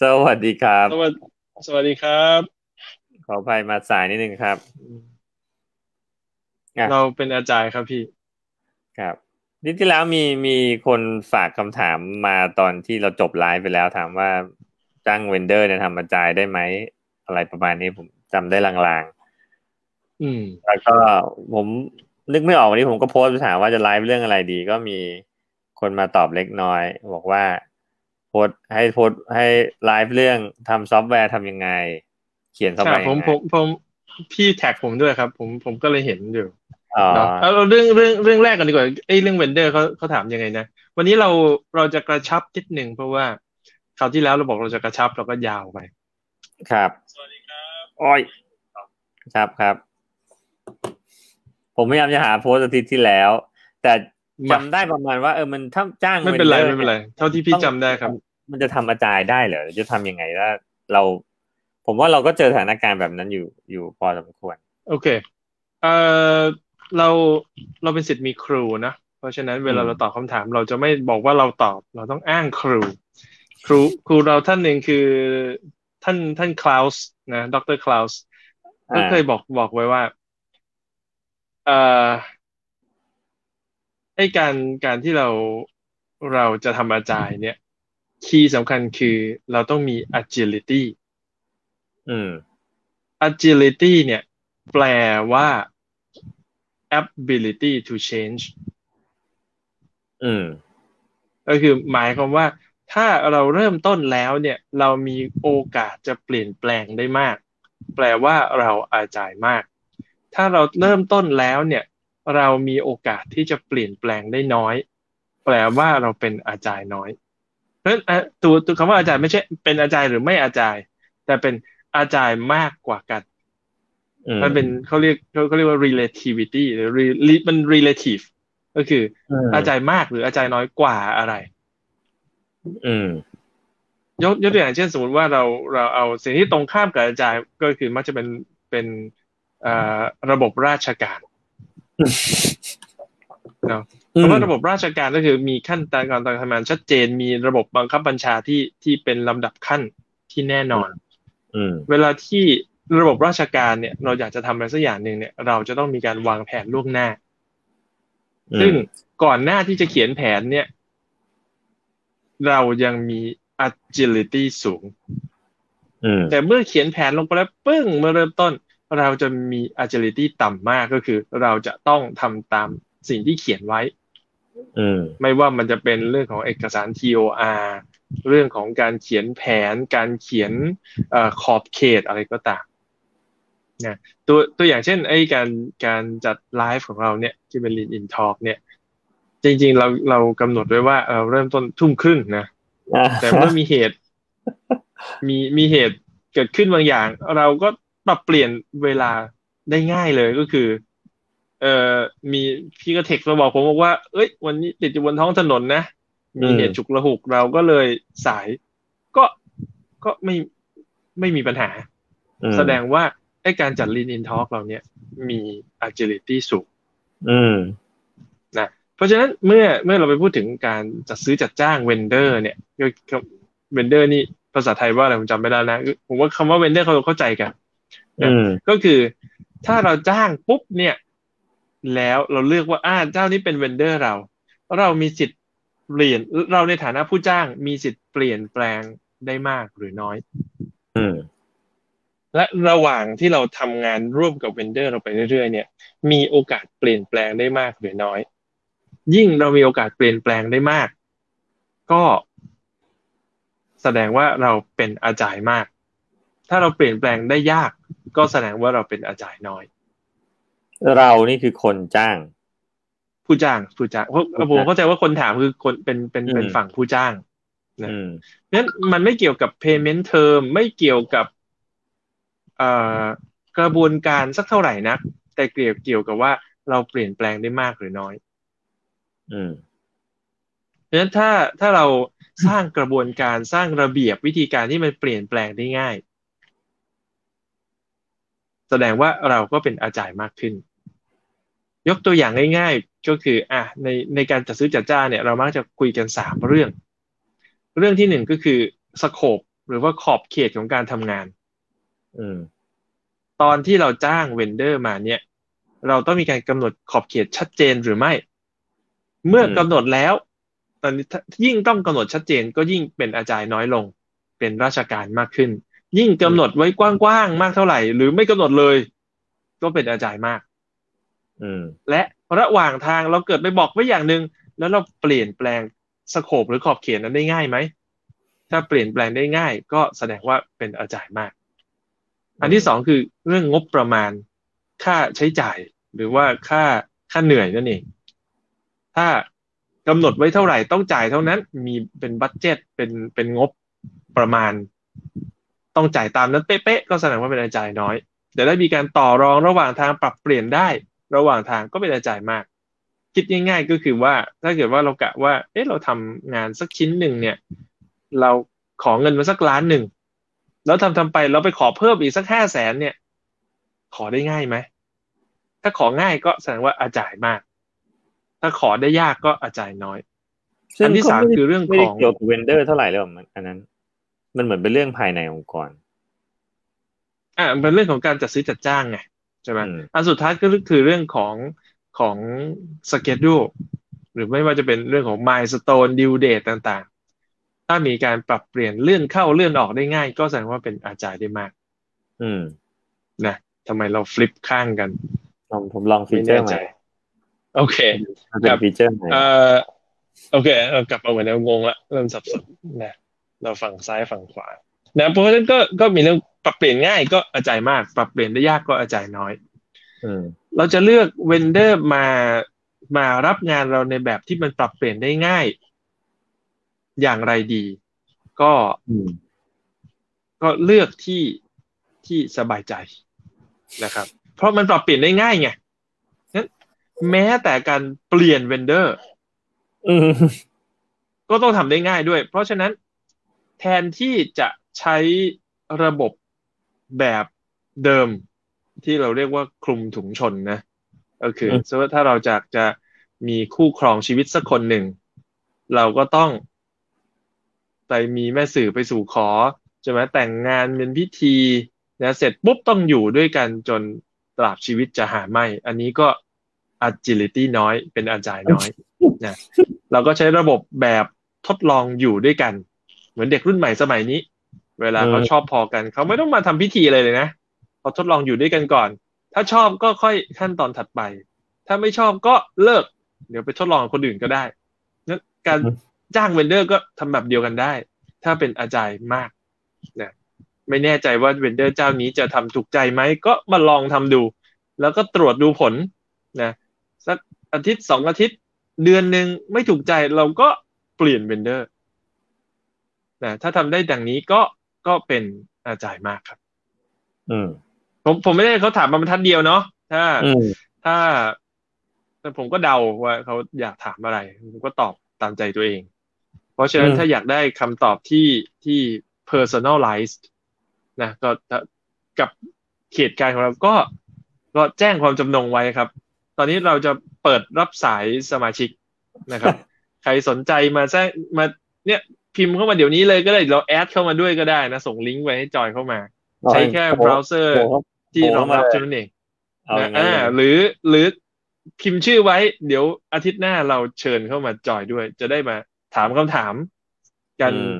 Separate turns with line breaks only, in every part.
สวัสดีครับ
สวัสสวัสดีครับ
ขออภัยมาสายนิดนึงครับอะ
เราเป็นอาจารย์ครับพี่
ครับนิดที่แล้วมีมีคนฝากคำถามมาตอนที่เราจบไลฟ์ไปแล้วถามว่าจ้างเวนเดอร์เนี่ยทำอาจายได้ไหม อะไรประมาณนี้ผมจำได้ลาง
อืม
ๆแล้วก็ผมนึกไม่ออกวันนี้ผมก็โพสต์ไปถามว่าจะไลฟ์เรื่องอะไรดี ก็มีคนมาตอบเล็กน้อย บอกว่า โพสต์ให้โพสต์ให้ไลฟ์เรื่องทำซอฟต์แวร์ทำยังไง เขียนเข้า
ใช่
ไป
ผม
ยังไง
ผมผมพี่แท็กผมด้วยครับ ผมผมก็เลยเห็นอยู่
อ๋อ
เนาะเอาเอาเรื่องเรื่องเรื่องแรกกันดีกว่าไอ้ยเรื่องเวนเดอร์เขาเขาถามยังไงนะ วันนี้เราเราจะกระชับนิดหนึ่งเพราะว่าคราวที่แล้วเราบอกเราจะกระชับเราก็ยาวไป
ครับ
สวัสดีครับ
อ้อยครับครับ ผมพยายามจะหาโพสต์อาทิตย์ที่แล้ว แต่ จำได้ประมาณว่าเออมันถ้าจ้าง
ไม่เป็นไร
วดอ
ไม่เป็นไร เท่าที่พี่จำได้ครับ
มันจะทำอาจายได้เหรอจะทำยังไงถ้าเรา ผมว่าเราก็เจอสถานการณ์แบบนั้นอยู่อยู่พอสมควร
โอเคเอ่อเราเราเป็นสิทธิ์มีครูนะเพราะฉะนั้นเวลา
อืม
เราตอบคำถาม เราจะไม่บอกว่าเราตอบ เราต้องอ้างครู ครูครูเราท่านหนึ่งคือท่านท่านคลาวส์นะดรคลาวส์ก็เคยบอกบอกไว้ว่าเอ่อ ไอการการที่เราเราจะทำ agile เนี่ย key สำคัญคือเราต้องมี agility
อืม
agility เนี่ย แปลว่า ability to change
อืม
ก็คือหมายความว่า ถ้าเราเริ่มต้นแล้วเนี่ย เรามีโอกาสจะเปลี่ยนแปลงได้มาก แปลว่าเราอาจายมาก ถ้าเราเริ่มต้นแล้วเนี่ย เรามีโอกาสที่จะเปลี่ยนแปลงได้น้อย แปลว่าเราเป็นอาจายน้อย เพราะฉะนั้นอะตัวตัวคำว่าอาจารย์ไม่ใช่เป็นอาจารย์หรือไม่อาจารย์ แต่เป็นอาจารย์มากกว่ากัน
อืม
มันเป็นเขาเรียกเขาเขาเรียกว่า relativity หรือ re- มัน relative ก็คืออ
ม
อาจารย์มากหรืออาจารย์น้อยกว่าอะไร
อืม
ยกยกตัวอย่างเช่นสมมติว่าเราเราเอาสิ่งที่ตรงข้ามกับอาจารย์ก็คือมักจะเป็นเป็นเอ่อระบบราชการ เนาะเพราะว่าระบบราชการก็คือมีขั้นตอนการทำงานชัดเจนมีระบบบังคับบัญชาที่ที่เป็นลำดับขั้นที่แน่นอน
อืม
เวลาที่ระบบราชการเนี่ย เราอยากจะทำอะไรสักอย่างหนึ่งเนี่ย เราจะต้องมีการวางแผนล่วงหน้า ซึ่งก่อนหน้าที่จะเขียนแผนเนี่ย เรายังมี agility สูง
อืม
แต่เมื่อเขียนแผนลงไปแล้วปึ้งเมื่อเริ่มต้น เราจะมี agility ต่ำมากก็คือ เราจะต้องทำตามสิ่งที่เขียนไว้
อืม
ไม่ว่ามันจะเป็นเรื่องของเอกสาร TOR เรื่องของการเขียนแผน การเขียนเอ่อขอบเขตอะไรก็ตามนะตัวตัวอย่างเช่นไอ้การการจัดไลฟ์ของเราเนี่ยที่เป็น Lean in Talk เนี่ย จริงๆเราเรากำหนดไว้ว่าเราเริ่มต้นทุ่มครึ่งนะ แต่เมื่อมีเหตุ มีมีเหตุเกิดขึ้นบางอย่าง เราก็ ปรับเปลี่ยนเวลาได้ง่ายเลยก็คือ เอ่อมีพี่ก็เทคมาบอกผมบอกว่า เอ้ย วันนี้ติดอยู่บนท้องถนนนะมีเหตุฉุกละหุกเราก็เลยสาย ก็ก็ไม่ไม่มีปัญหา
อืม
แสดงว่าไอ้การจัด Lean in Talk เราเนี่ยมี agility สูง
อืม
นะเพราะฉะนั้นเมื่อเมื่อเราไปพูดถึงการจัดซื้อจัดจ้าง vendor เนี่ยก็ vendor นี่ภาษาไทยว่าอะไรผมจำไม่ได้นะผมว่าคำว่า vendor เขาเข้าใจกัน
อืม
ก็คือถ้าเราจ้างปุ๊บเนี่ย แล้วเราเลือกว่าอ่าเจ้านี้เป็น vendor เรา เรามีสิทธิ์เปลี่ยนเราในฐานะผู้จ้างมีสิทธิ์เปลี่ยนแปลงได้มากหรือน้อย
อืม
และระหว่างที่เราทำงานร่วมกับเวนเดอร์เราไปเรื่อยๆเนี่ย มีโอกาสเปลี่ยนแปลงได้มากหรือน้อย ยิ่งเรามีโอกาสเปลี่ยนแปลงได้มาก ก็แสดงว่าเราเป็นอาจายมาก ถ้าเราเปลี่ยนแปลงได้ยาก ก็แสดงว่าเราเป็นอาจายน้อย
เรานี่คือคนจ้าง
ผู้จ้างผู้จ้างเพราะ
ผู้จ้าง
ผมเข้าใจว่าคนถามคือคนเป็นเป็นเป็น
อืม
ฝั่งผู้จ้างนะ
อืม
นั้นมันไม่เกี่ยวกับ payment term ไม่เกี่ยวกับเอ่อกระบวนการสักเท่าไหร่นัก แต่เกี่ยวเกี่ยวกับว่าเราเปลี่ยนแปลงได้มากหรือน้อย
อืม
เพราะฉะนั้นถ้าถ้าเราสร้างกระบวนการสร้างระเบียบวิธีการที่มันเปลี่ยนแปลงได้ง่าย แสดงว่าเราก็เป็นอาจารย์มากขึ้น ยกตัวอย่างง่าย ๆ ก็คืออะในในการจัดซื้อจัดจ้างเนี่ยเรามักจะคุยกันสามเรื่อง เรื่องที่หนึ่งก็คือสโคปหรือว่าขอบเขตของการทำงาน
อืม
ตอนที่เราจ้างเวนเดอร์มาเนี่ย เราต้องมีการกำหนดขอบเขตชัดเจนหรือไม่ เมื่อกำหนดแล้ว ตอนนี้ยิ่งต้องกำหนดชัดเจนก็ยิ่งเป็นอาจารย์น้อยลง เป็นราชการมากขึ้น ยิ่งกำหนดไว้กว้างๆมากเท่าไหร่ หรือไม่กำหนดเลย ก็เป็นอาจารย์มาก
อืม
และระหว่างทางเราเกิดไปบอกไว้อย่างหนึ่งแล้วเราเปลี่ยนแปลงสโคปหรือขอบเขตนั้นได้ง่ายไหมถ้าเปลี่ยนแปลงได้ง่าย ก็แสดงว่าเป็นอาจารย์มาก อันที่สองคือเรื่องงบประมาณ ค่าใช้จ่าย หรือว่าค่าค่าเหนื่อยนั่นเองถ้ากำหนดไว้เท่าไหร่ต้องจ่ายเท่านั้น มีเป็นบัตเจ็ตเป็นเป็นงบประมาณ ต้องจ่ายตามนั้นเป๊ะๆก็แสดงว่าเป็นอาจารย์น้อย แต่ได้มีการต่อรองระหว่างทางปรับเปลี่ยนได้ ระหว่างทางก็เป็นอาจารย์มาก คิดง่าย ๆ ก็คือว่าถ้าเกิดว่าเรากะว่า เอ๊ะเราทำงานสักชิ้นหนึ่งเนี่ย เราขอเงินมาสักล้านหนึ่งแล้วทำทำไปเราไปขอเพิ่มอีกสักห้าแสนเนี่ย ขอได้ง่ายไหมถ้าของ่ายก็แสดงว่า agile มาก ถ้าขอได้ยากก็ agile น้อยอันที่สามคือเรื่องของ
เกี่ยวกับ vendor เท่าไหร่เลยมันอันนั้น มันเหมือนเป็นเรื่องภายในองค์กร
อ่าเป็นเรื่องของการจัดซื้อจัดจ้างไงใช่ไหมอันสุดท้ายก็คือเรื่องของของ scheduleดูหรือไม่ว่าจะเป็นเรื่องของ milestone due date ต่างๆ ถ้ามีการปรับเปลี่ยนเลื่อนเข้าเลื่อนออกได้ง่าย ก็แสดงว่าเป็น agile ได้มาก
อืม
นะทำไมเรา flip ข้างกัน
ผมผมลอง feature ใหม่
โอเค
เป็น feature ใหม่
เอ่อโอเค เรากลับมาเหมือนเดิมงงละเริ่มสับสนนะ เราฝั่งซ้ายฝั่งขวานะเพราะฉะนั้นก็ก็มีเรื่องปรับเปลี่ยนง่ายก็ agile มาก ปรับเปลี่ยนได้ยากก็ agile น้อย
อืม
เราจะเลือก vendor มามารับงานเราในแบบที่มันปรับเปลี่ยนได้ง่าย อย่างไรดี ก็
อืม
ก็เลือกที่ที่สบายใจนะครับ เพราะมันปรับเปลี่ยนได้ง่ายไงนั้นแม้แต่การเปลี่ยนเวนเดอร์
อืม
ก็ต้องทำได้ง่ายด้วย เพราะฉะนั้น แทนที่จะใช้ระบบแบบเดิมที่เราเรียกว่าคลุมถุงชนนะก็คือสมมติถ้าเราจากจะมีคู่ครองชีวิตสักคนหนึ่ง เราก็ต้อง ไปมีแม่สื่อไปสู่ขอใช่ไหมแต่งงานเป็นพิธีนะเสร็จปุ๊บต้องอยู่ด้วยกันจนตราบชีวิตจะหาไม่ อันนี้ก็ agility น้อยเป็นอาจายน้อยนะเราก็ใช้ระบบแบบทดลองอยู่ด้วยกันเห มือนเด็กรุ่นใหม่สมัยนี้ เวลาเขาชอบพอกันเขาไม่ต้องมาทำพิธีอะไรเลยนะเขาทดลองอยู่ด้วยกันก่อน ถ้าชอบก็ค่อยขั้นตอนถัดไป ถ้าไม่ชอบก็เลิก เดี๋ยวไปทดลองคนอื่นก็ได้นั้นการจ้าง vendor ก็ทำแบบเดียวกันได้ ถ้าเป็น agile มากนะไม่แน่ใจว่า vendor เจ้านี้จะทำถูกใจไหมก็มาลองทำดู แล้วก็ตรวจดูผลนะสักอาทิตย์สองอาทิตย์เดือนหนึ่งไม่ถูกใจเราก็เปลี่ยน vendor นะถ้าทำได้ดังนี้ก็ก็เป็น agile มากครับ
อืม
ผมผมไม่ได้เขาถามมาบรรทัดเดียวเนาะถ้า
อืม
ถ้าแต่ผมก็เดาว่าเขาอยากถามอะไร ผมก็ตอบตามใจตัวเอง เพราะฉะนั้นถ้าอยากได้คำตอบที่ที่ personalized นะก็กับเขตการของเราก็ก็แจ้งความจำนงไว้ครับ ตอนนี้เราจะเปิดรับสายสมาชิกนะครับ ใครสนใจมาแจ้งมาเนี่ย พิมพ์เข้ามาเดี๋ยวนี้เลยก็ได้เราแอดเข้ามาด้วยก็ได้นะ ส่งลิงก์ไว้ให้จอยเข้ามา ใช้แค่เบราว์เซอร์ที่รองรับเท่านั้นเอง
เอาอ
นะ
ย่างนั้น
อ่า
เลย
หรือหรือพิมพ์ชื่อไว้ เดี๋ยวอาทิตย์หน้าเราเชิญเข้ามาจอยด้วย จะได้มาถามคำถามกัน
อืม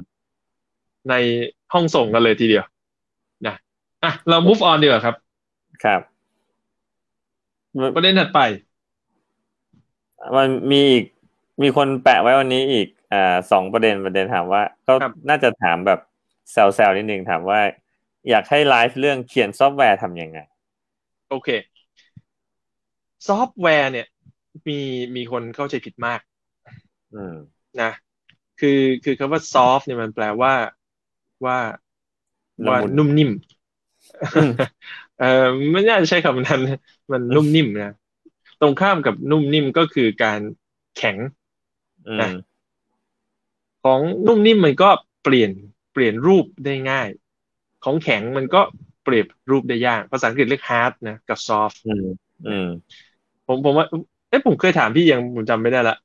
ในห้องส่งกันเลยทีเดียวนะอะเรา move on ดีกว่าครับ
ครับ
ประเด็นถัดไป
มันมีอีกมีคนแปะไว้วันนี้อีก อ่าสองประเด็นประเด็นถามว่า ก็
ครับ
น่าจะถามแบบแซวๆนิดนึงถามว่า อยากให้ไลฟ์เรื่องเขียนซอฟต์แวร์ทำยังไง
โอเค ซอฟต์แวร์เนี่ย มีมีคนเข้าใจผิดมาก
อืม
นะคือคือคำว่า soft เนี่ยมันแปลว่าว่า
ละมุน
ว่านุ่มนิ่ม
อืม
เออไม่น่าจะใช้คำนั้น มันนุ่มนิ่มนะตรงข้ามกับนุ่มนิ่มก็คือการแข็ง
อืม
นะ ของนุ่มนิ่มมันก็เปลี่ยนเปลี่ยนรูปได้ง่าย ของแข็งมันก็เปลี่ยนรูปได้ยากภาษาอังกฤษเรียก hard นะกับ soft
อืมอืม
ผมผมว่าเอ๊ะผมเคยถามพี่ยังผมจำไม่ได้ละ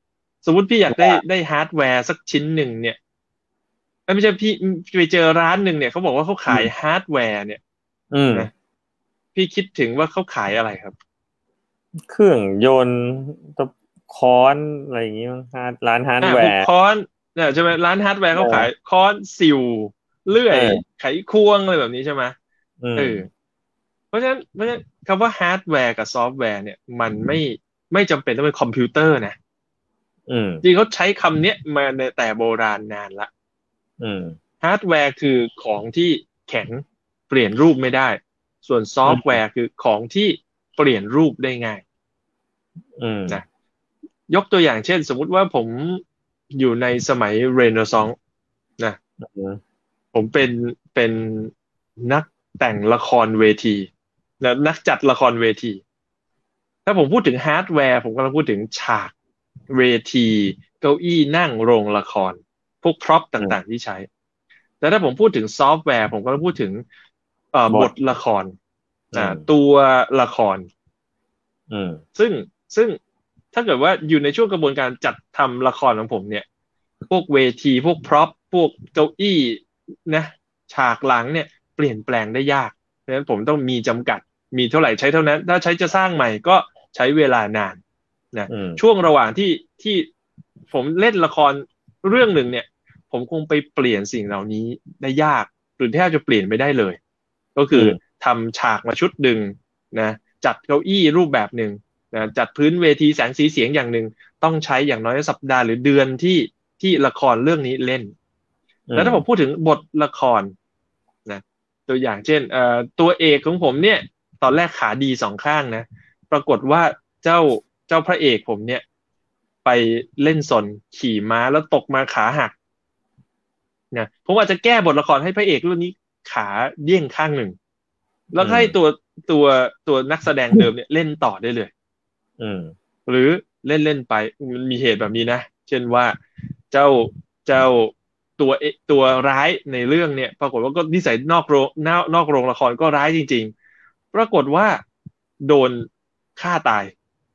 สมมติพี่อยากได้
ว่า
ได้ฮาร์ดแวร์สักชิ้นหนึ่งเนี่ยไม่ใช่พี่ไปเจอร้านหนึ่งเนี่ยเขาบอกว่าเขาขายฮาร์ดแวร์เนี่ย
อืม
นะพี่คิดถึงว่าเขาขายอะไรครับ
เครื่องยนต์ตัวค้อนอะไรอย่างงี้มั้ง hard ร้านฮาร์ดแวร์
อะพวกค้อน เนี่ยใช่ไหมร้านฮาร์ดแวร์เขา
เออ
ขายค้อนสิวเลื่อย
เออ
ไขควงอะไรแบบนี้ใช่ไหม
อืม
เออเพราะฉะนั้นเพราะฉะนั้นคำว่าฮาร์ดแวร์กับซอฟต์แวร์เนี่ย มันไม่ไม่จำเป็นต้องเป็นคอมพิวเตอร์นะ
อืม
จริงเขาใช้คำเนี้ยมาในแต่โบราณนานละ
อืม
ฮาร์ดแวร์คือของที่แข็งเปลี่ยนรูปไม่ได้ ส่วนซอฟต์แวร์คือของที่เปลี่ยนรูปได้ง่าย
อืม
นะยกตัวอย่างเช่น สมมุติว่าผม อยู่ในสมัยเรเนซองส์นะ
อืม
ผมเป็นเป็นนักแต่งละครเวทีนะนักจัดละครเวที ถ้าผมพูดถึงฮาร์ดแวร์ ผมกำลังพูดถึงฉากเวที เก้าอี้นั่งโรงละคร พวกพร็อพต่างๆที่ใช้แต่ถ้าผมพูดถึงซอฟต์แวร์ ผมกำลังพูดถึงเอ่อบทละครนะตัวละคร
อืม
ซึ่งซึ่ง ถ้าเกิดว่าอยู่ในช่วงกระบวนการจัดทำละครของผมเนี่ย พวกเวที พวกพร็อพพวกเก้าอี้นะฉากหลังเนี่ย เปลี่ยนแปลงได้ยากเพราะฉะนั้นผมต้องมีจำกัด มีเท่าไหร่ใช้เท่านั้น ถ้าใช้จะสร้างใหม่ก็ใช้เวลานานนะ
อืม
ช่วงระหว่างที่ที่ผมเล่นละครเรื่องหนึ่งเนี่ย ผมคงไปเปลี่ยนสิ่งเหล่านี้ได้ยากหรือแทบจะเปลี่ยนไม่ได้เลย ก็คืออทำฉากมาชุดหนึ่งนะจัดเก้าอี้รูปแบบหนึ่ง นะจัดพื้นเวทีแสงสีเสียงอย่างหนึ่งต้องใช้อย่างน้อยสัปดาห์หรือเดือนที่ที่ละครเรื่องนี้เล่น แล้วถ้าผมพูดถึงบทละครนะตัวอย่างเช่นเอ่อตัวเอกของผมเนี่ย ตอนแรกขาดีสองข้างนะ ปรากฏว่าเจ้าเจ้าพระเอกผมเนี่ย ไปเล่นสนขี่ม้าแล้วตกมาขาหักนะผมอาจจะแก้บทละครให้พระเอกเรื่องนี้ขาเดี้ยงข้างหนึ่ง แล้วก็ให้ตัวตัวตัวนักแสดงเดิมเนี่ยเล่นต่อได้เลย
อืม
หรือเล่นเล่นไปมันมีเหตุแบบนี้นะ เช่นว่าเจ้าเจ้าตัวเอตัวร้ายในเรื่องเนี่ย ปรากฏว่าก็นิสัยนอกโรงนอกนอกโรงละครก็ร้ายจริง ๆ ปรากฏว่าโดนฆ่าตาย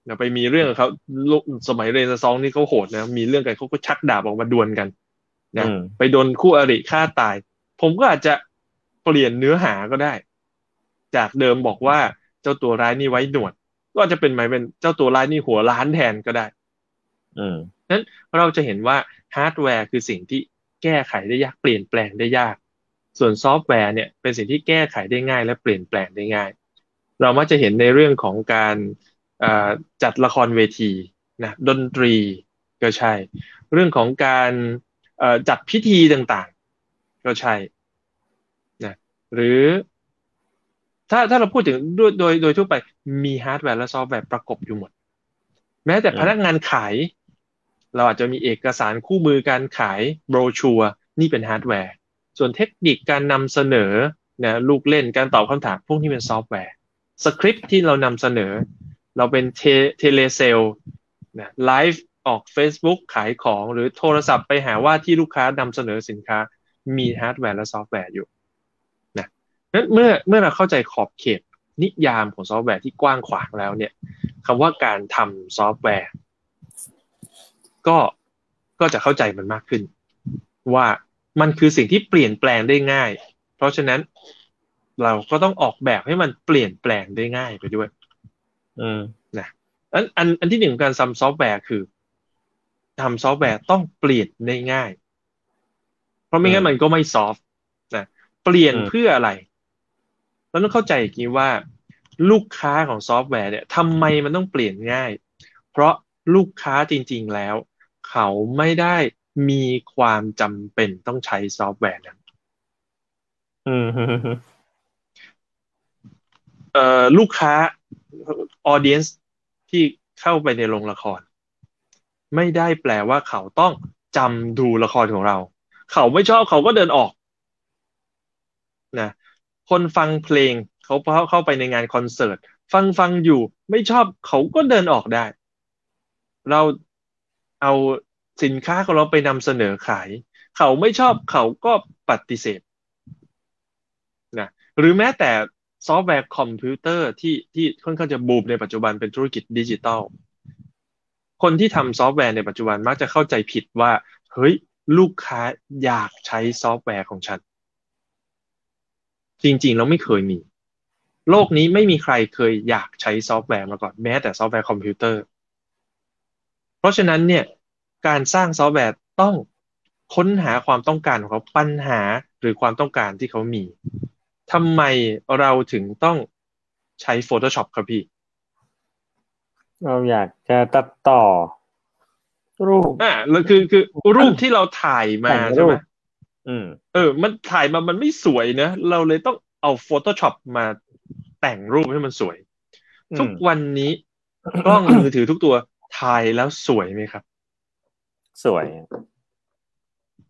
นะไปมีเรื่องกับเขาลุสมัยเรนซองนี่เขาโหดนะ มีเรื่องกันเขาก็ชักดาบออกมาดวลกันนะ
อืม
ไปโดนคู่อริฆ่าตาย ผมก็อาจจะเปลี่ยนเนื้อหาก็ได้ จากเดิมบอกว่าเจ้าตัวร้ายนี่ไว้หนวด ก็จะเปลี่ยนใหม่เป็นเจ้าตัวร้ายนี่หัวล้านแทนก็ได้
อืม
เราจะเห็นว่าฮาร์ดแวร์คือสิ่งที่แก้ไขได้ยากเปลี่ยนแปลงได้ยาก ส่วนซอฟต์แวร์เนี่ยเป็นสิ่งที่แก้ไขได้ง่าย และเปลี่ยนแปลงได้ง่าย เรามักจะเห็นในเรื่องของการอ่าจัดละครเวทีนะดนตรีก็ใช่ เรื่องของการเอ่อจัดพิธีต่างๆ ก็ใช่นะหรือ ถ้าถ้าเราพูดถึงโดยโดยโดยทั่วไปมีฮาร์ดแวร์และซอฟต์แวร์ประกบอยู่หมด แม้แต่
อืม
พนักงานขาย เราอาจจะมีเอกสารคู่มือการขายโบรชัวร์นี่เป็นฮาร์ดแวร์ ส่วนเทคนิคการนำเสนอนะลูกเล่นการตอบคำถามพวกนี้เป็นซอฟต์แวร์สคริปต์ที่เรานำเสนอ เราเป็นเท telesale นะไลฟ์ออก Facebook ขายของหรือโทรศัพท์ไปหาว่าที่ลูกค้านำเสนอสินค้ามีฮาร์ดแวร์และซอฟต์แวร์อยู่ นั้นเมื่อเมื่อเราเข้าใจขอบเขตนิยามของซอฟต์แวร์ที่กว้างขวางแล้วเนี่ยคำว่าการทำซอฟต์แวร์ ก็ก็จะเข้าใจมันมากขึ้น ว่ามันคือสิ่งที่เปลี่ยนแปลงได้ง่าย เพราะฉะนั้นเราก็ต้องออกแบบให้มันเปลี่ยนแปลงได้ง่ายไปด้วย
อืม
อันอันอันที่หนึ่งของการทำซอฟต์แวร์คือทำซอฟต์แวร์ต้องเปลี่ยนได้ง่าย เพราะไม่งั้น
มั
นก็ไม่ซอฟต์นะเปลี่ยนเพื่ออะไร เราต้องเข้าใจอย่างนี้ว่าลูกค้าของซอฟต์แวร์เนี่ยทำไมมันต้องเปลี่ยนง่าย เพราะลูกค้าจริง ๆแล้ว เขาไม่ได้มีความจำเป็นต้องใช้ซอฟต์แวร์นั้น
อืม
เอ่อลูกค้า audience ที่เข้าไปในโรงละคร ไม่ได้แปลว่าเขาต้องจำดูละครของเรา เขาไม่ชอบเขาก็เดินออกนะ คนฟังเพลงเขาเข้าไปในงานคอนเสิร์ต ฟังฟังอยู่ ไม่ชอบเขาก็เดินออกได้ เราเอาสินค้าของเราไปนำเสนอขาย เขาไม่ชอบเขาก็ปฏิเสธนะหรือแม้แต่ซอฟต์แวร์คอมพิวเตอร์ที่ที่ค่อนข้างจะบูมในปัจจุบันเป็นธุรกิจดิจิตอลคนที่ทำซอฟต์แวร์ในปัจจุบันมักจะเข้าใจผิดว่า เฮ้ย ลูกค้าอยากใช้ซอฟต์แวร์ของฉัน จริงๆแล้วไม่เคยมี โลกนี้ไม่มีใครเคยอยากใช้ซอฟต์แวร์มาก่อนแม้แต่ซอฟต์แวร์คอมพิวเตอร์ เพราะฉะนั้นเนี่ยการสร้างซอฟต์แวร์ต้องค้นหาความต้องการของเขาปัญหาหรือความต้องการที่เขามีทำไมเราถึงต้องใช้ Photoshop ครับพี่
เราอยากจะตัดต่อ รูป
อ่าแล้วคือคือรูปที่เราถ่ายมา
แต่งรูป
ใช่ไหม
อืม
เออ มันถ่ายมามันไม่สวยนะเราเลยต้องเอา Photoshop มาแต่งรูปให้มันสวย
อืม
ทุกวันนี้กล้องมือถือทุกตัวถ่ายแล้วสวยไหมครับ
สวย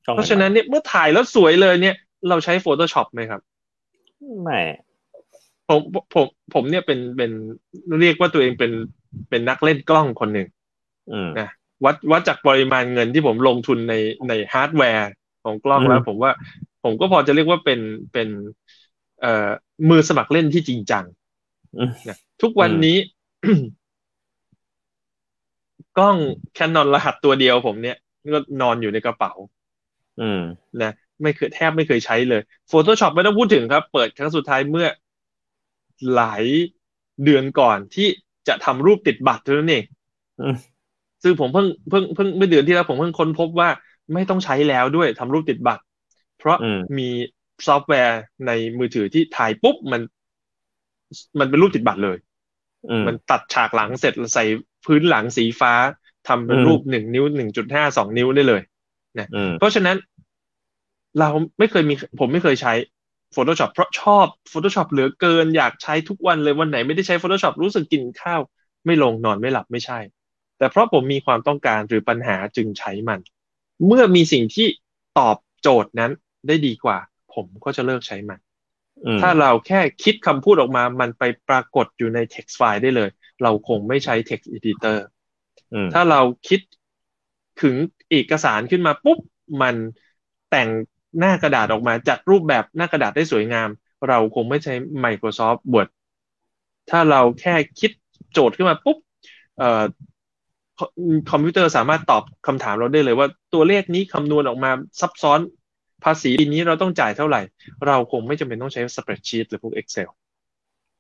ต้อง
เพราะฉะนั้นเนี่ยเมื่อถ่ายแล้วสวยเลยเนี่ย เราใช้ Photoshop ไหมครับ
ไม่
ผมผมผมเนี่ยเป็นเป็นเรียกว่าตัวเองเป็นเป็นนักเล่นกล้องคนหนึ่ง
อืม
นะวัดวัดจากปริมาณเงินที่ผมลงทุนในในฮาร์ดแวร์ ของกล้อง
อืม
แล้ว ผมว่า ผมก็พอจะเรียกว่าเป็นเป็นเอ่อมือสมัครเล่นที่จริงจัง
อืม
นะทุกวันนี้กล้องแคนนอนรหัสตัวเดียวผมเนี่ยก็นอนอยู่ในกระเป๋า
อืม
นะไม่เคยแทบไม่เคยใช้เลย Photoshop ไม่ต้องพูดถึงครับ เปิดครั้งสุดท้ายเมื่อหลายเดือนก่อนที่จะทำรูปติดบัตรเท่านั้นเอง
อืม
ซึ่งผมเพิ่งเพิ่งเพิ่งเมื่อเดือนที่แล้วผมเพิ่งค้นพบว่า ไม่ต้องใช้แล้วด้วยทำรูปติดบัตร เพราะ
อืม
มีซอฟต์แวร์ในมือถือที่ถ่ายปุ๊บมัน มันเป็นรูปติดบัตรเลย
อืม
มันตัดฉากหลังเสร็จใส่พื้นหลังสีฟ้าทำเป็น
อืม
รูปหนึ่งนิ้วหนึ่งจุดห้าสองนิ้วได้เลย
อืม
เพราะฉะนั้น เราไม่เคยมีผมไม่เคยใช้ Photoshop เพราะชอบ Photoshop เหลือเกินอยากใช้ทุกวันเลยวันไหนไม่ได้ใช้ Photoshop รู้สึกกินข้าว ไม่ลงนอนไม่หลับไม่ใช่ แต่เพราะผมมีความต้องการหรือปัญหาจึงใช้มัน เมื่อมีสิ่งที่ตอบโจทย์นั้นได้ดีกว่า ผมก็จะเลิกใช้มัน
อืม
ถ้าเราแค่คิดคำพูดออกมา มันไปปรากฏอยู่ใน text file ได้เลย เราคงไม่ใช้ text editor
อืม
ถ้าเราคิดถึงเอกสารขึ้นมาปุ๊บ มันแต่งหน้ากระดาษออกมาจัดรูปแบบหน้ากระดาษได้สวยงาม เราคงไม่ใช้ Microsoft Word ถ้าเราแค่คิดโจทย์ขึ้นมาปุ๊บเอ่อ คอคอมพิวเตอร์สามารถตอบคำถามเราได้เลยว่า ตัวเลขนี้คำนวณออกมาซับซ้อนภาษีปีนี้เราต้องจ่ายเท่าไหร่ เราคงไม่จำเป็นต้องใช้ spreadsheet หรือพวก Excel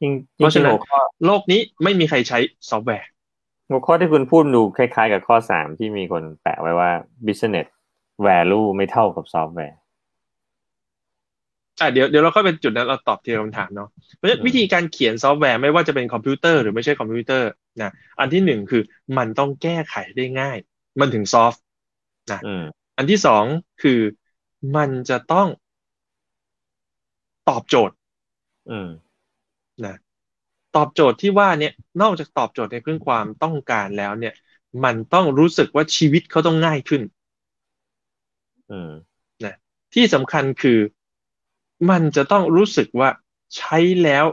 จริง
เพราะฉะนั้น
หัวข้อ
โลกนี้ไม่มีใครใช้ซอฟต์แวร์
หัวข้อที่คุณพูดดูคล้ายๆ กับข้อสามที่มีคนแปะไว้ว่า business value ไม่เท่ากับซอฟต์แวร์
อะเดี๋ยวเดี๋ยวเราเข้าเป็นจุดนั้นเราตอบทีละคำถามเนาะเพราะฉะนั้น
อืม
วิธีการเขียนซอฟต์แวร์ไม่ว่าจะเป็นคอมพิวเตอร์หรือไม่ใช่คอมพิวเตอร์ นะอันที่หนึ่งคือมันต้องแก้ไขได้ง่าย มันถึงซอฟต์
อืม
อันที่สองคือมันจะต้องตอบโจทย์
อืม
นะตอบโจทย์ที่ว่าเนี่ย นอกจากตอบโจทย์ในเรื่องความต้องการแล้ว เนี่ย มันต้องรู้สึกว่าชีวิตเขาต้องง่ายขึ้น
อืม
ที่สำคัญคือมันจะต้องรู้สึกว่าใช้แล้ว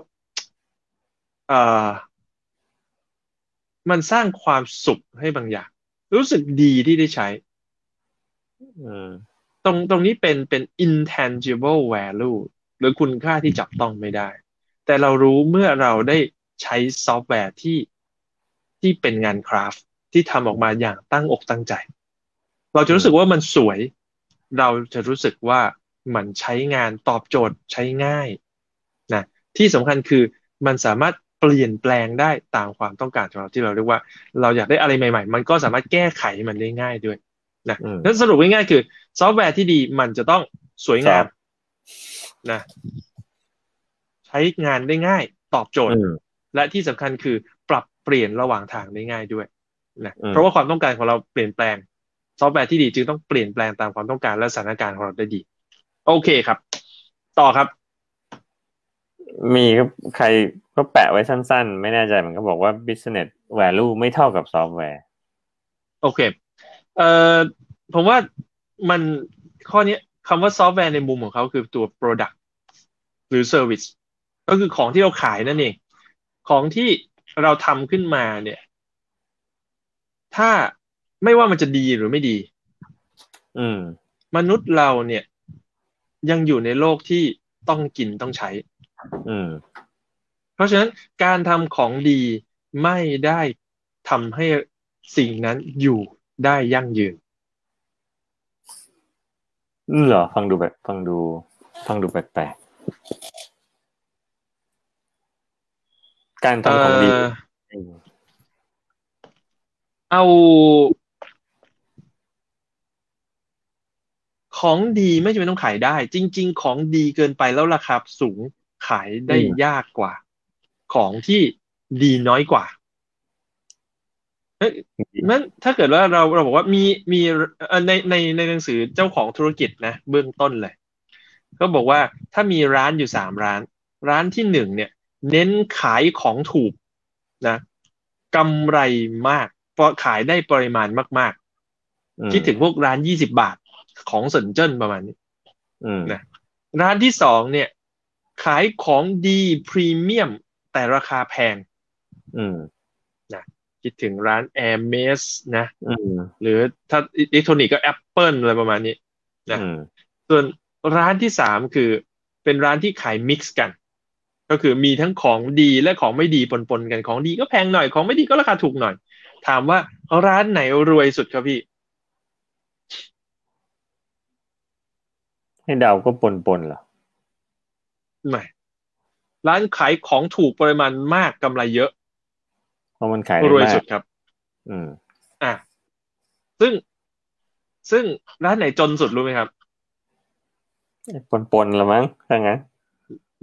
เอ่อ มันสร้างความสุขให้บางอย่าง รู้สึกดีที่ได้ใช้
อืม
ตรงตรงนี้เป็นเป็น intangible value หรือคุณค่าที่จับต้องไม่ได้ แต่เรารู้เมื่อเราได้ใช้ซอฟต์แวร์ที่ที่เป็นงานคราฟต์ที่ทำออกมาอย่างตั้งอกตั้งใจ เราจะรู้สึกว่ามันสวย เราจะรู้สึกว่ามันใช้งานตอบโจทย์ใช้ง่ายนะที่สำคัญคือมันสามารถ เปลี่ยนแปลงได้ตามความต้องการของเราที่เราเรียกว่า เราอยากได้อะไรใหม่ ๆ มันก็สามารถแก้ไขมันได้ง่ายด้วยนะ
อืม
นั้นสรุปง่ายๆคือ ซอฟต์แวร์ที่ดีมันจะต้องสวยงาม
ครับ
นะใช้งานได้ง่ายตอบโจทย์
อืม
และที่สำคัญคือปรับเปลี่ยนระหว่างทางได้ง่ายด้วยนะ
อืม
เพราะว่าความต้องการของเราเปลี่ยนแปลง ซอฟต์แวร์ที่ดีจึงต้องเปลี่ยนแปลงตามความต้องการและสถานการณ์ของเราได้ดี โอเคครับ ต่อครับ
มีครับใครก็แปะไว้สั้นๆ ไม่แน่ใจมันก็บอกว่า business value ไม่เท่ากับซอฟต์แวร์
โอเค เอ่อผมว่ามันข้อเนี้ยคำว่าซอฟต์แวร์ในมุมของเขาคือตัว product หรือ service ก็คือของที่เราขายนั่นเอง ของที่เราทำขึ้นมาเนี่ย ถ้าไม่ว่ามันจะดีหรือไม่ดี
อืม
มนุษย์เราเนี่ย ยังอยู่ในโลกที่ต้องกินต้องใช้
อืม
เพราะฉะนั้นการทำของดีไม่ได้ทำให้สิ่งนั้นอยู่ได้ยั่งยืน
อืมเหรอฟังดูแบบฟังดู ฟังดูแปลกๆการทำของดี
เอ่อเอา ของดีไม่จำเป็นต้องขายได้ จริง ๆ ของดีเกินไปแล้วราคาสูง ขายได้
อืม
ยากกว่า ของที่ดีน้อยกว่าเอ้ยนั้นถ้าเกิดว่าเราเราบอกว่ามีมีเอ่อในในในหนังสือเจ้าของธุรกิจนะ เบื้องต้นเลย ก็บอกว่าถ้ามีร้านอยู่สามร้าน ร้านที่หนึ่งเนี่ย เน้นขายของถูกนะกำไรมากเพราะขายได้ปริมาณมาก
อืม
ๆคิดถึงพวกร้านยี่สิบาทของเซินเจิ้นประมาณนี้
อืม
นะร้านที่สองเนี่ย ขายของดีพรีเมียม แต่ราคาแพง
อืม
คิดถึงร้าน Air m e s นะ
อืม
หรือถ้าอิเล็กทรอนิกส์ก็ Apple อะไรประมาณนี้นะ
อืม
ส่วนร้านที่สามคือ เป็นร้านที่ขายมิกซ์กัน ก็คือมีทั้งของดีและของไม่ดีปนๆกันของดีก็แพงหน่อยของไม่ดีก็ราคาถูกหน่อย ถามว่าร้านไหนรวยสุดครับพี่
ให้เดาก็ปนปนๆเหรอ
ไม่ร้านขายของถูกปริมาณมากกำไรเยอะ
เพราะมันขายได้
รวย
มา
สุ
ก
ดครับ
อืม
อะ ซึ่งซึ่งร้านไหนจนสุดรู้ไหมครับ
ปนปนๆละมั้งถ้างั้น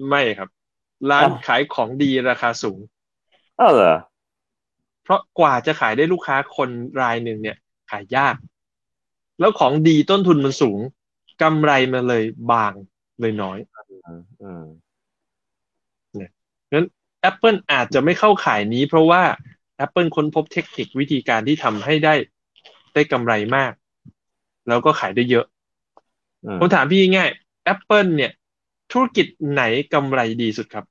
ไม่ครับ ร้าน
อ้าว
ขายของดีราคาสูง
อ้าวเหรอ
เพราะกว่าจะขายได้ลูกค้าคนรายหนึ่งเนี่ย ขายยาก แล้วของดีต้นทุนมันสูงกำไรมันเลยบางเลยน้อย
อื มอืม
งั้น Apple อาจจะไม่เข้าขายนี้ เพราะว่า Apple ค้นพบเทคนิควิธีการที่ทำให้ได้ได้กำไรมาก แล้วก็ขายได้เยอะ
อืม
ผมถามพี่ง่ายๆ Apple เนี่ย ธุรกิจไหนกำไรดีสุดครับ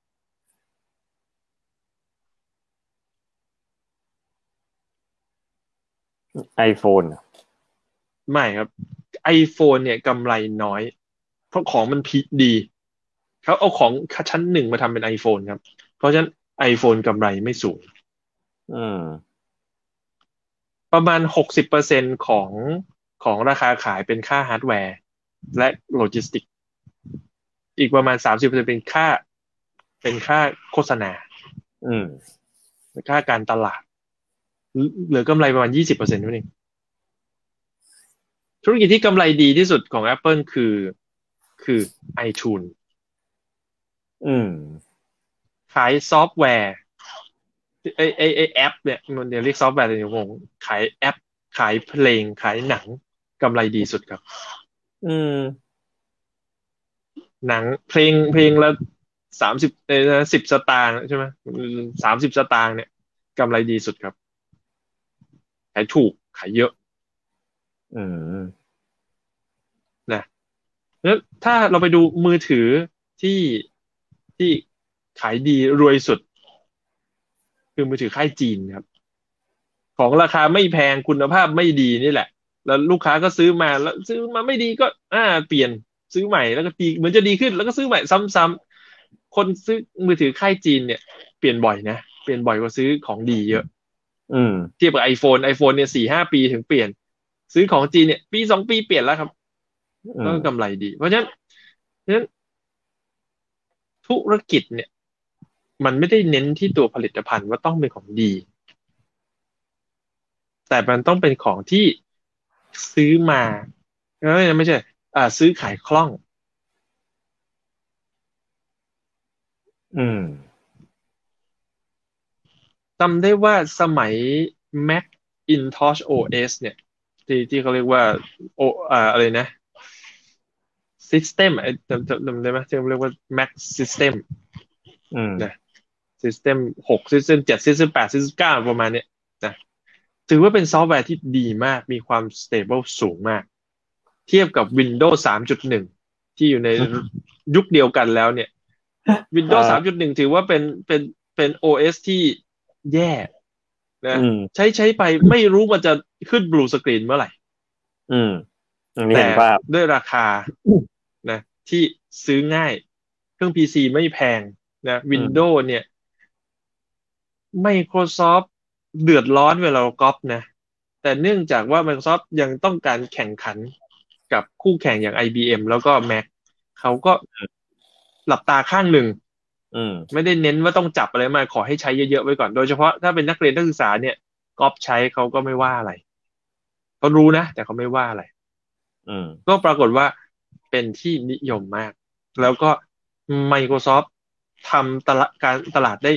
iPhone
ไม่ครับ iPhone เนี่ยกำไรน้อย เพราะของมันพีดี เขาเอาของชั้นหนึ่งมาทำเป็น iPhone ครับ เพราะฉะนั้น iPhone กำไรไม่สูง
อืม
ประมาณหกสิบเปอร์เซ็นของของราคาขายเป็นค่าฮาร์ดแวร์ และโลจิสติก อีกประมาณสามสิบเปอร์เซ็นเป็นค่า เป็นค่าโฆษณา
อืม
ค่าการตลาด เหลือกำไรประมาณยี่สิบเปอร์เซ็นต์นั่นเองธุรกิจที่กำไรดีที่สุดของ Apple คือคือ iTunes
อืม
ขายซอฟต์แวร์ไอไอไอแอป เนี่ยมันเดี๋ยวเรียกซอฟต์แวร์แต่เดี๋ยวงงขายแอป ขายเพลง ขายหนังกำไรดีสุดครับ
อืม
หนังเพลงเพลงละสามสิบเออสิบสตางค์ใช่ไหมสามสิบสตางค์เนี่ยกำไรดีสุดครับ ขายถูก ขายเยอะ
อืม
แล้วถ้าเราไปดูมือถือที่ ที่ขายดีรวยสุด คือมือถือค่ายจีนครับ ของราคาไม่แพงคุณภาพไม่ดีนี่แหละ แล้วลูกค้าก็ซื้อมาแล้วซื้อมาไม่ดีก็ อ่า เปลี่ยนซื้อใหม่แล้วก็ดีเหมือนจะดีขึ้น แล้วก็ซื้อใหม่ซ้ำๆคนซื้อมือถือค่ายจีนเนี่ยเปลี่ยนบ่อยนะเปลี่ยนบ่อยกว่าซื้อของดีเยอะ
อืม
เทียบกับ iPhone iPhone เนี่ยสี่ห้าปีถึงเปลี่ยน ซื้อของจีนเนี่ย ปีสองปีเปลี่ยนแล้วครับ
อื
ก็
ม
กำไรดี เพราะฉะนั้นเพราะฉะนั้น ธุรกิจเนี่ย มันไม่ได้เน้นที่ตัวผลิตภัณฑ์ว่าต้องเป็นของดี แต่มันต้องเป็นของที่ซื้อมาเอ้ยไม่ใช่อ่าซื้อขายคล่อง
อืม
จำได้ว่าสมัย Macintosh OS เนี่ย ที่ที่เขาเรียกว่าโออ่าอะไรนะ System ไอ้จำจำจำได้ไหมที่เขาเรียกว่า Mac System
อืม
นะ System หก System เจ็ด System แปด System เก้าประมาณเนี้ยนะถือว่าเป็นซอฟต์แวร์ที่ดีมากมีความ stable สูงมาก เทียบกับ Windows 3.1 ที่อยู่ในยุคเดียวกันแล้วเนี่ย Windows
อ่า
3.1 ถือว่าเป็นเป็นเป็น OS ที่แย่นะ
อืม
ใช้ใช้ไปไม่รู้มันจะขึ้น blue screen เมื่อไหร่
อืมอันนี้
แต่
เห็นภาพ
ด้วยราคานะ ที่ซื้อง่าย เครื่อง PC ไม่แพงนะ Windows เนี่ย Microsoft เดือดร้อนเวลาเราก๊อปนะ แต่เนื่องจากว่า Microsoft ยังต้องการแข่งขันกับคู่แข่งอย่าง IBM แล้วก็ Mac เขาก็หลับตาข้างหนึ่ง
อืม
ไม่ได้เน้นว่าต้องจับอะไรมาขอให้ใช้เยอะๆไว้ก่อน โดยเฉพาะถ้าเป็นนักเรียนนักศึกษาเนี่ยก๊อปใช้เขาก็ไม่ว่าอะไรเขารู้นะ แต่เขาไม่ว่าอะไร
อืม
ก็ปรากฏว่า เป็นที่นิยมมาก แล้วก็ Microsoft ทำตลาดการตลาดได้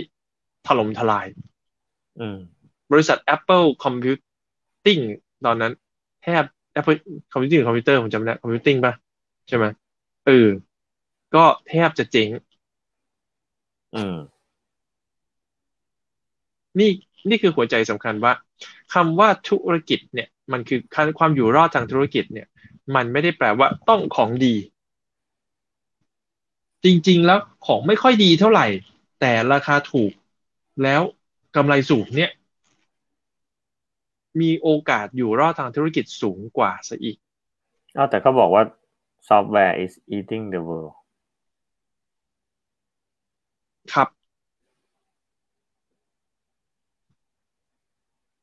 ถล่มทลาย
อืม
บริษัท Apple Computing ตอนนั้นแทบ Apple Computing คอมพิวเตอร์ผมจำไม่ได้ Computing ป่ะใช่ไหมเออ ก็แทบจะเจ๊ง
อืม
นี่นี่คือหัวใจสำคัญว่าคำว่าธุรกิจเนี่ย มันคือความอยู่รอดทางธุรกิจเนี่ย มันไม่ได้แปลว่าต้องของดี จริงๆแล้วของไม่ค่อยดีเท่าไหร่ แต่ราคาถูกแล้วกำไรสูงเนี่ย มีโอกาสอยู่รอดทางธุรกิจสูงกว่าซะอีก
อ้าวแต่เขาบอกว่า software is eating the world
ครับ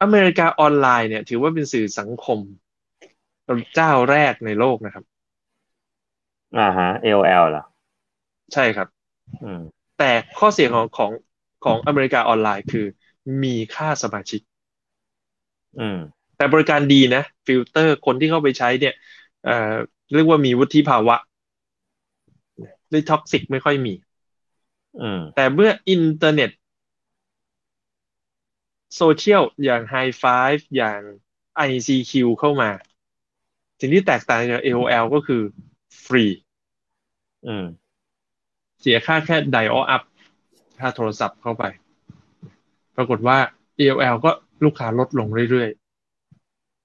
America Online เนี่ย ถือว่าเป็นสื่อสังคม เจ้าแรกในโลกนะครับ
อ่าฮะ AOL เหรอ
ใช่ครับ
อืม
แต่ข้อเสียของของของ America Online คือ มีค่าสมาชิก
อืม
แต่บริการดีนะ ฟิลเตอร์คนที่เข้าไปใช้เนี่ย เอ่อ เรียกว่ามีวุฒิภาวะหรือ toxic ไม่ค่อยมี
อืม
แต่เมื่ออินเทอร์เน็ตโซเชียลอย่าง High Five อย่าง ICQ เข้ามา สิ่งที่แตกต่างจาก AOL ก็คือฟรีเสียค่าแค่ dial up ค่าโทรศัพท์เข้าไป ปรากฏว่า AOL ก็ลูกค้าลดลงเรื่อย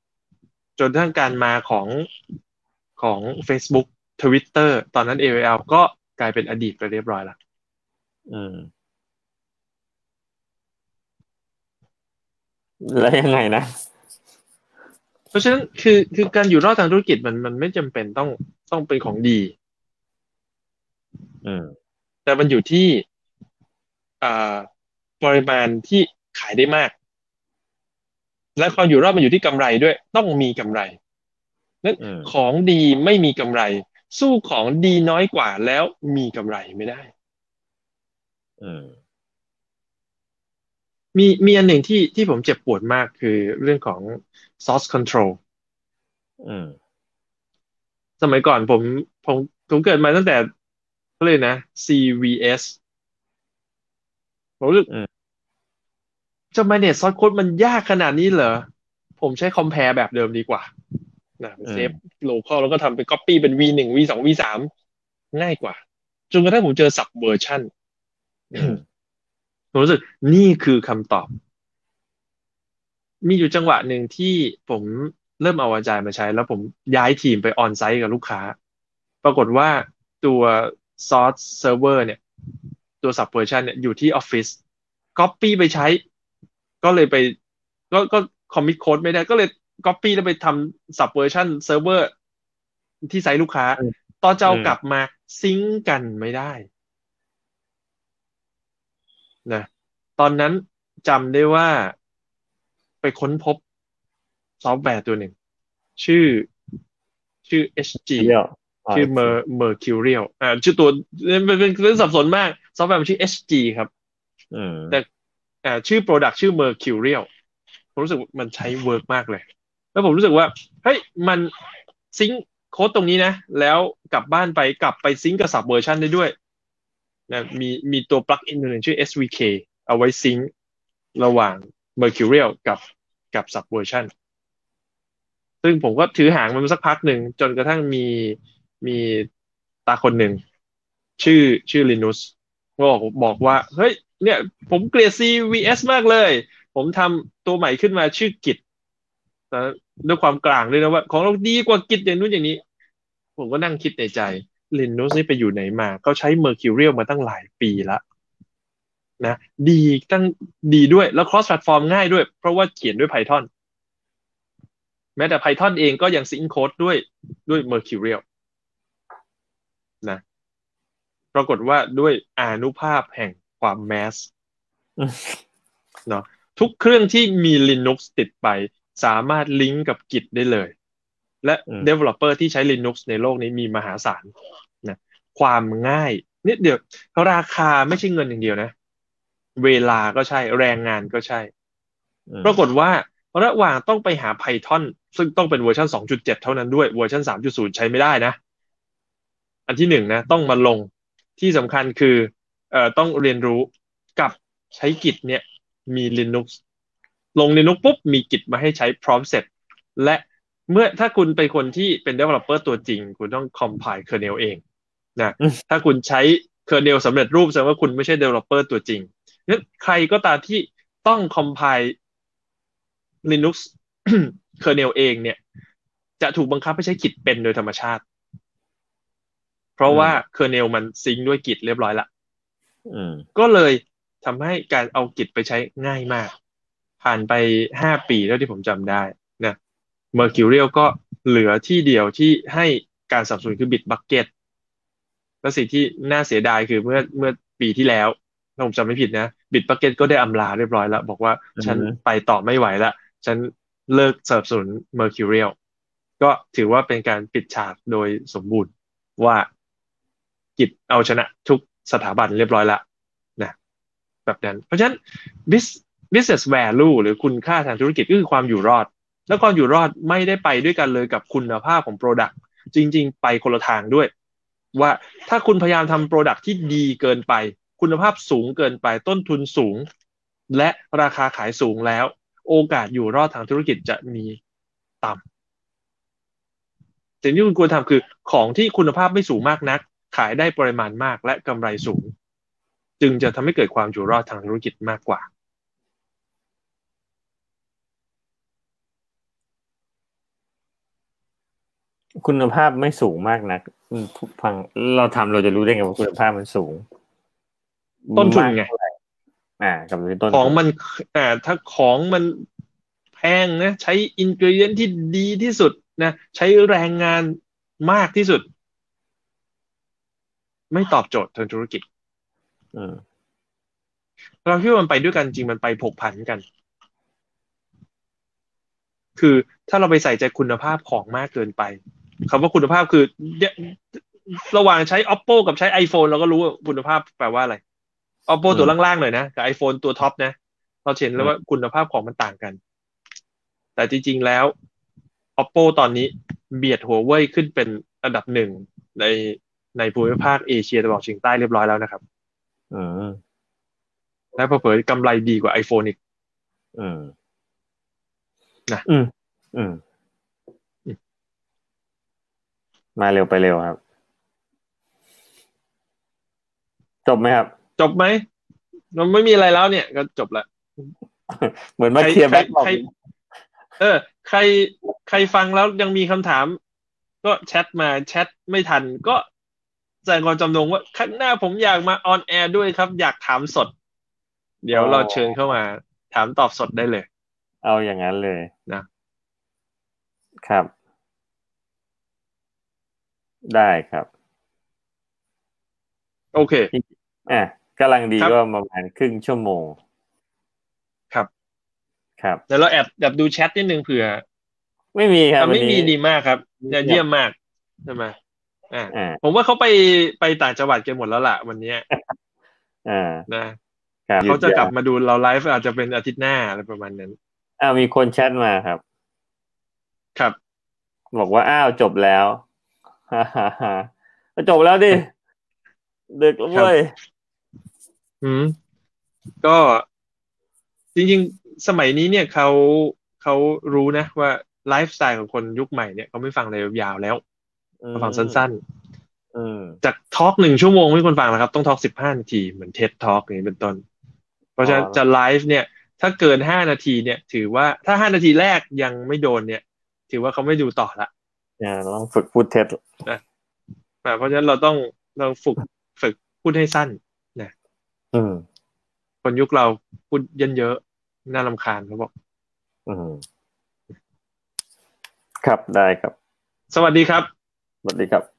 ๆ จนทั้งการมาของของ Facebook Twitter ตอนนั้น AOL ก็กลายเป็นอดีตไปเรียบร้อยล้ว
อืม แล้วยังไงนะ
ราะฉะนั้นคือคือการอยู่รอดทางธุรกิจมันมันไม่จำเป็นต้องต้องเป็นของดี
อืม
แต่มันอยู่ที่อ่าปริมาณที่ขายได้มาก และความอยู่รอดมันอยู่ที่กำไรด้วย ต้องมีกำไรนั้น
อืม
ของดีไม่มีกำไร สู้ของดีน้อยกว่าแล้วมีกำไรไม่ได้
อืม
มีมีอันหนึ่งที่ที่ผมเจ็บปวดมากคือเรื่องของ source control
อืม
สมัยก่อนผมผมผมเกิดมาตั้งแต่ก็เลยกนะ CVS ผมรู้สึก
อืม
จะ manage source code มันยากขนาดนี้เหรอ ผมใช้ compare แบบเดิมดีกว่านะเซฟ local แล้วก็ทำเป็น copy เป็น V1 V2 V3 ง่ายกว่า จนกระทั่งผมเจอ subversion
อืม
ผมรู้สึกนี่คือคำตอบ มีอยู่จังหวะหนึ่งที่ผมเริ่มเอาอาจารย์มาใช้ แล้วผมย้ายทีมไปออนไซต์กับลูกค้า ปรากฏว่าตัว source server เนี่ย ตัว subversion เนี่ยอยู่ที่ออฟฟิศ copy ไปใช้ ก็เลยไป ก็ก็ commit code ไม่ได้ก็เลย copy แล้วไปทำ subversion server ที่ site ลูกค้า
อืม
ตอนจะเอา
อืม
กลับมา sync กันไม่ได้นะตอนนั้นจำได้ว่า ไปค้นพบซอฟต์แวร์ตัวหนึ่ง ชื่อชื่อ HG
เที่ยว
ชื่อ Mer Mercurial อ่าชื่อตัวเป็นเป็นเป็นสับสนมาก ซอฟต์แวร์มันชื่อ HG ครับ
อืม
แต่อ่าชื่อ Product ชื่อ Mercurial ผมรู้สึกว่ามันใช้ work มากเลย แล้วผมรู้สึกว่าเฮ้ยมัน sync code ตรงนี้นะ แล้วกลับบ้านไปกลับไป sync กับ Subversion ได้ด้วยนะมีมีตัว plugin ตัวหนึ่งชื่อ SVK เอาไว้ syncระหว่าง Mercurial กับ กับ Subversion ซึ่งผมก็ถือหางมันสักพักหนึ่ง จนกระทั่งมีมีตาคนหนึ่ง ชื่อชื่อ Linus บอกบอกว่า เฮ้ย เนี่ย ผมเกลียด CVS มากเลย ผมทำตัวใหม่ขึ้นมาชื่อกิจแต่ด้วยความกลางด้วยนะว่า ของเราดีกว่ากิจอย่างนู้นอย่างนี้ ผมก็นั่งคิดในใจ Linus นี่ไปอยู่ไหนมา เขาใช้ Mercurial มาตั้งหลายปีแล้ว นะ ดีตั้งดีด้วยแล้ว cross platform ง่ายด้วย เพราะว่าเขียนด้วย Python แม้แต่ Python เองก็ยังซิงค์โค้ดด้วยด้วย Mercurial นะปรากฏว่าด้วยอานุภาพแห่งความแมส
อืม
เนาะทุกเครื่องที่มี Linux ติดไปสามารถลิงก์กับ Git ได้เลย และ developer ที่ใช้ Linux ในโลกนี้มีมหาศาลนะความง่ายนิดเดียวราคาไม่ใช่เงินอย่างเดียวนะ เวลาก็ใช่แรงงานก็ใช่ ปรากฏว่าระหว่างต้องไปหา Python ซึ่งต้องเป็นเวอร์ชัน2.7 เท่านั้นด้วยเวอร์ชัน3.0 ใช้ไม่ได้นะ อันที่หนึ่งนะ ต้องมาลงที่สำคัญคือเอ่อต้องเรียนรู้กับใช้กิจเนี่ยมี Linux ลง Linux ปุ๊บ มีกิจมาให้ใช้พร้อมเสร็จ และเมื่อถ้าคุณเป็นคนที่เป็น developer ตัวจริง คุณต้อง compile kernel เองนะถ้าคุณใช้ kernel สำเร็จรูปแสดงว่าคุณไม่ใช่ developer ตัวจริง นั้นใครก็ตามที่ต้อง compile Linux kernel เองเนี่ย จะถูกบังคับให้ใช้กิจเป็นโดยธรรมชาติ เพราะว่า kernel มันซิงค์ด้วยกิจเรียบร้อยละก็เลยทำให้การเอากิจไปใช้ง่ายมาก ผ่านไปห้าปีเท่าที่ผมจำได้นะ Mercurial ก็เหลือที่เดียวที่ให้การสับสนคือบิตบักเก็ตและสิ่งที่น่าเสียดายคือเมื่อเมื่อปีที่แล้วถ้าผมจำไม่ผิดนะ บิตบักเก็ตก็ได้อำลาเรียบร้อยแล้ว บอกว่าฉันไปต่อไม่ไหวละ ฉันเลิกสนับสนุน Mercurial ก็ถือว่าเป็นการปิดฉากโดยสมบูรณ์ว่ากิจเอาชนะทุกสถาบันเรียบร้อยละนะแบบนั้น เพราะฉะนั้น business value หรือคุณค่าทางธุรกิจก็คือความอยู่รอด แล้วความอยู่รอดไม่ได้ไปด้วยกันเลยกับคุณภาพของ Product จริง ๆ ไปคนละทางด้วย ว่าถ้าคุณพยายามทำ Product ที่ดีเกินไป คุณภาพสูงเกินไปต้นทุนสูง และราคาขายสูงแล้ว โอกาสอยู่รอดทางธุรกิจจะมีต่ำสิ่งที่คุณควรทำคือของที่คุณภาพไม่สูงมากนัก ขายได้ปริมาณมากและกำไรสูง จึงจะทำให้เกิดความอยู่รอดทางธุรกิจมากกว่า
คุณภาพไม่สูงมากนักฟังเราทำเราจะรู้ได้ไงว่าคุณภาพมันสูง
ต้นทุนไง
อ่ากับต้น
ของมันอ่าถ้าของมันแพงนะ ใช้อินกริเดียนที่ดีที่สุดนะใช้แรงงานมากที่สุด ไม่ตอบโจทย์ทางธุรกิจเราคิดว่ามันไปด้วยกันจริงมันไปผกผันกัน คือถ้าเราไปใส่ใจคุณภาพของมากเกินไปคำว่าคุณภาพคือ ระหว่างใช้ oppo กับใช้ iphone เราก็รู้ว่าคุณภาพแปลว่าอะไร oppo ตัวล่างๆหน่อยนะกับ iphone ตัวท็อปนะเราเห็นแล้วว่าคุณภาพของมันต่างกัน แต่จริงๆแล้ว oppo ตอนนี้เบียดหัวเว่ยขึ้นเป็นอันดับหนึ่งในในภูมิภาคเอเชียตะวันออกเฉียงใต้เรียบร้อยแล้วนะครับ
อืม
และเผยกำไรดีกว่า iPhone อีก
อืม
นะ
อืม อืม มาเร็วไปเร็วครับ จบไหมครับ
จบไหมมันไม่มีอะไรแล้วเนี่ยก็จบละ
เหมือนมา clear back
เออ ใครใครฟังแล้วยังมีคำถาม ก็แชทมาแชทไม่ทัน ก็แสดงความจำนงว่าข้างหน้าผมอยากมา on air ด้วยครับ อยากถามสด เดี๋ยวเราเชิญเข้ามา ถามตอบสดได้เลย
เอาอย่างนั้นเลย
นะ
ครับ ได้ครับ
โอเค
อะ กำลังดีก็ประมาณครึ่งชั่วโมง
ครับ
ครับ
เดี๋ยวเราแอบแอบดูแชทนิดนึงเผื่อ
ไม่มีครับ
ไม่มีดีมากครับเยี่ยมมากใช่ไหมอ่าผมว่าเขาไปไปต่างจังหวัดกันหมดแล้วล่ะวันนี้
อ่า
นะเขาจะกลับมาดูเราไลฟ์อาจจะเป็นอาทิตย์หน้าอะไรประมาณนั้น
อ้าวมีคนแชทมาครับ
ครับ
บอกว่าอ้าวจบแล้วฮ่าฮ่าฮ่าจบแล้วดิดึกแล้วเว้ย
อืมก็จริงๆ สมัยนี้เนี่ยเขาเขารู้นะว่าไลฟ์สไตล์ของคนยุคใหม่เนี่ยเขาไม่ฟังอะไรยาวแล้วเขาฟังสั้นๆจาก talk หนึ่งชั่วโมงไม่คนฟังนะครับ ต้อง talk สิบห้านาทีเหมือน TED Talk อย่างนี้เป็นต้น เพราะฉะนั้นจะไลฟ์เนี่ย ถ้าเกินห้านาทีเนี่ย ถือว่าถ้าห้านาทีแรกยังไม่โดนเนี่ย ถือว่าเขาไม่ดูต่อละ
อ่าต้องฝึกพูดเท็ด
นะเพราะฉะนั้นเราต้องเราฝึกฝึกพูดให้สั้นนะ
อืม
คนยุคเราพูดเยอะเยอะน่าลำคาญเขาบอก
อืมครับได้ครับ
สวัสดีครับ
สวัสดีครับ